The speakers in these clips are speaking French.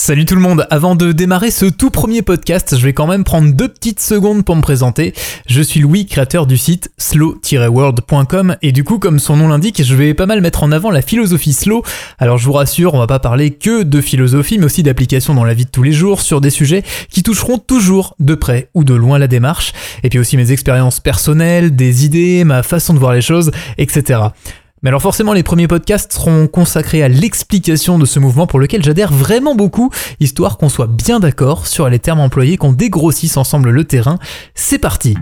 Salut tout le monde, avant de démarrer ce tout premier podcast, je vais quand même prendre deux petites secondes pour me présenter. Je suis Louis, créateur du site slow-world.com et du coup comme son nom l'indique, je vais pas mal mettre en avant la philosophie slow. Alors je vous rassure, on va pas parler que de philosophie mais aussi d'applications dans la vie de tous les jours sur des sujets qui toucheront toujours de près ou de loin la démarche et puis aussi mes expériences personnelles, des idées, ma façon de voir les choses, etc. Mais alors forcément les premiers podcasts seront consacrés à l'explication de ce mouvement pour lequel j'adhère vraiment beaucoup, histoire qu'on soit bien d'accord sur les termes employés, qu'on dégrossisse ensemble le terrain. C'est parti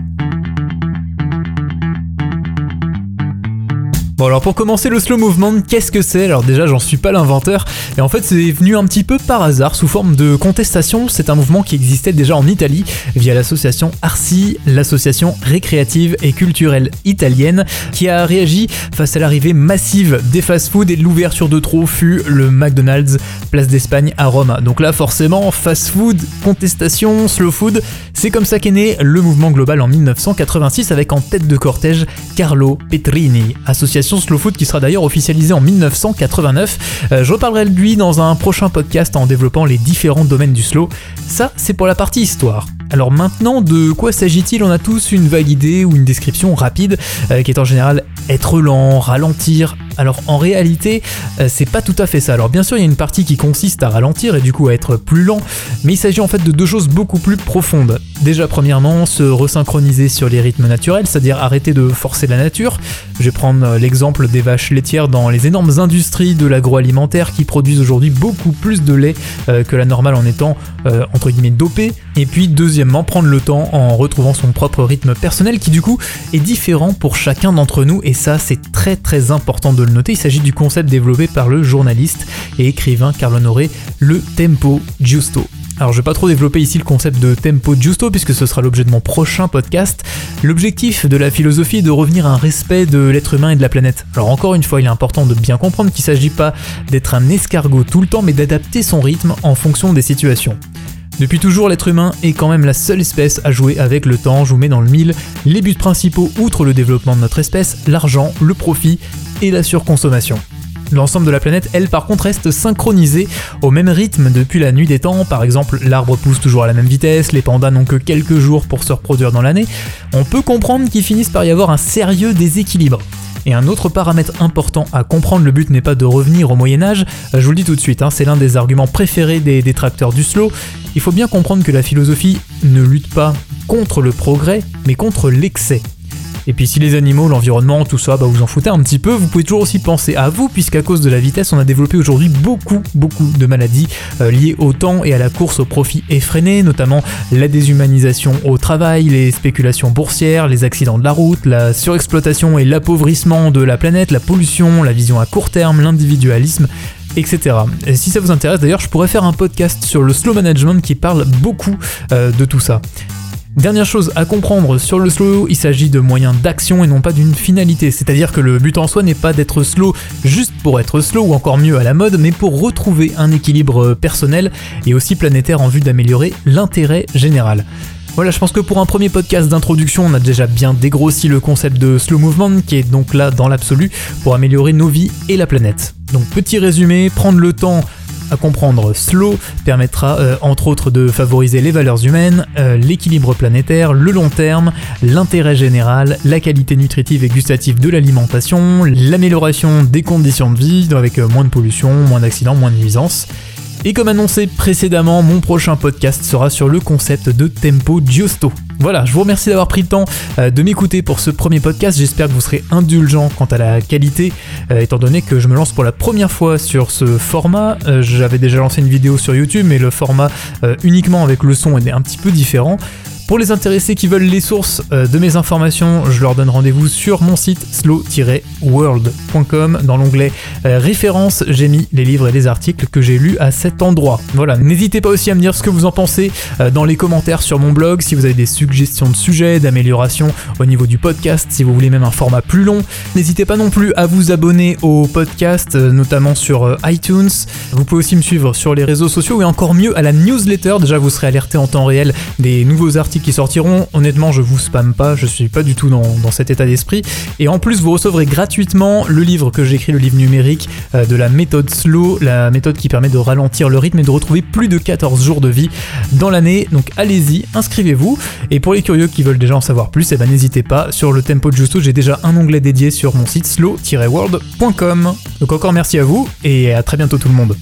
Bon alors pour commencer le slow movement, qu'est-ce que c'est? Alors déjà j'en suis pas l'inventeur, et en fait c'est venu un petit peu par hasard sous forme de contestation, c'est un mouvement qui existait déjà en Italie via l'association ARCI, l'association récréative et culturelle italienne, qui a réagi face à l'arrivée massive des fast-food et l'ouverture de trop fut le McDonald's Place d'Espagne à Rome. Donc là forcément fast-food, contestation, slow food, c'est comme ça qu'est né le mouvement global en 1986 avec en tête de cortège Carlo Petrini, association Slow Food qui sera d'ailleurs officialisé en 1989. Euh, je reparlerai de lui dans un prochain podcast en développant les différents domaines du slow. Ça, c'est pour la partie histoire. Alors maintenant, de quoi s'agit-il? On a tous une vague idée ou une description rapide euh, qui est en général être lent, ralentir. Alors en réalité, euh, c'est pas tout à fait ça. Alors bien sûr, il y a une partie qui consiste à ralentir et du coup à être plus lent, mais il s'agit en fait de deux choses beaucoup plus profondes. Déjà premièrement, se resynchroniser sur les rythmes naturels, c'est-à-dire arrêter de forcer la nature. Je vais prendre euh, l'exemple des vaches laitières dans les énormes industries de l'agroalimentaire qui produisent aujourd'hui beaucoup plus de lait que la normale en étant entre guillemets dopé. Et puis deuxièmement, prendre le temps en retrouvant son propre rythme personnel qui du coup est différent pour chacun d'entre nous et ça c'est très très important de le noter. Il s'agit du concept développé par le journaliste et écrivain Carlo Honoré, le tempo giusto. Alors je vais pas trop développer ici le concept de tempo giusto puisque ce sera l'objet de mon prochain podcast. L'objectif de la philosophie est de revenir à un respect de l'être humain et de la planète. Alors encore une fois, il est important de bien comprendre qu'il s'agit pas d'être un escargot tout le temps mais d'adapter son rythme en fonction des situations. Depuis toujours, l'être humain est quand même la seule espèce à jouer avec le temps. Je vous mets dans le mille les buts principaux, outre le développement de notre espèce, l'argent, le profit et la surconsommation. L'ensemble de la planète, elle, par contre, reste synchronisée au même rythme depuis la nuit des temps. Par exemple, l'arbre pousse toujours à la même vitesse, les pandas n'ont que quelques jours pour se reproduire dans l'année. On peut comprendre qu'il finisse par y avoir un sérieux déséquilibre. Et un autre paramètre important à comprendre, le but n'est pas de revenir au Moyen Âge, je vous le dis tout de suite, hein, c'est l'un des arguments préférés des détracteurs du slow, il faut bien comprendre que la philosophie ne lutte pas contre le progrès, mais contre l'excès. Et puis si les animaux, l'environnement, tout ça, bah vous en foutez un petit peu, vous pouvez toujours aussi penser à vous, puisqu'à cause de la vitesse, on a développé aujourd'hui beaucoup, beaucoup de maladies euh, liées au temps et à la course au profit effréné, notamment la déshumanisation au travail, les spéculations boursières, les accidents de la route, la surexploitation et l'appauvrissement de la planète, la pollution, la vision à court terme, l'individualisme, etc. Et si ça vous intéresse d'ailleurs, je pourrais faire un podcast sur le slow management qui parle beaucoup euh, de tout ça. Dernière chose à comprendre sur le slow, il s'agit de moyens d'action et non pas d'une finalité. C'est-à-dire que le but en soi n'est pas d'être slow juste pour être slow ou encore mieux à la mode, mais pour retrouver un équilibre personnel et aussi planétaire en vue d'améliorer l'intérêt général. Voilà, je pense que pour un premier podcast d'introduction, on a déjà bien dégrossi le concept de slow movement qui est donc là dans l'absolu pour améliorer nos vies et la planète. Donc petit résumé, prendre le temps à comprendre slow permettra euh, entre autres de favoriser les valeurs humaines, euh, l'équilibre planétaire, le long terme, l'intérêt général, la qualité nutritive et gustative de l'alimentation, l'amélioration des conditions de vie avec euh, moins de pollution, moins d'accidents, moins de nuisances. Et comme annoncé précédemment, mon prochain podcast sera sur le concept de tempo giusto. Voilà, je vous remercie d'avoir pris le temps euh, de m'écouter pour ce premier podcast. J'espère que vous serez indulgent quant à la qualité, euh, étant donné que je me lance pour la première fois sur ce format. Euh, j'avais déjà lancé une vidéo sur YouTube, mais le format uniquement avec le son est un petit peu différent. Pour les intéressés qui veulent les sources euh, de mes informations, je leur donne rendez-vous sur mon site slow-world.com. Dans l'onglet euh, références, j'ai mis les livres et les articles que j'ai lus à cet endroit. Voilà, n'hésitez pas aussi à me dire ce que vous en pensez euh, dans les commentaires sur mon blog, si vous avez des suggestions de sujets, d'amélioration au niveau du podcast, si vous voulez même un format plus long. N'hésitez pas non plus à vous abonner au podcast, notamment sur iTunes. Vous pouvez aussi me suivre sur les réseaux sociaux et encore mieux à la newsletter. Déjà, vous serez alerté en temps réel des nouveaux articles qui sortiront. Honnêtement, je vous spamme pas, je suis pas du tout dans, dans cet état d'esprit. Et en plus, vous recevrez gratuitement le livre que j'écris, le livre numérique euh, de la méthode slow, la méthode qui permet de ralentir le rythme et de retrouver plus de 14 jours de vie dans l'année. Donc allez-y, inscrivez-vous. Et pour les curieux qui veulent déjà en savoir plus, eh ben, n'hésitez pas. Sur le Tempo de Justo, j'ai déjà un onglet dédié sur mon site slow-world.com. Donc encore merci à vous et à très bientôt tout le monde.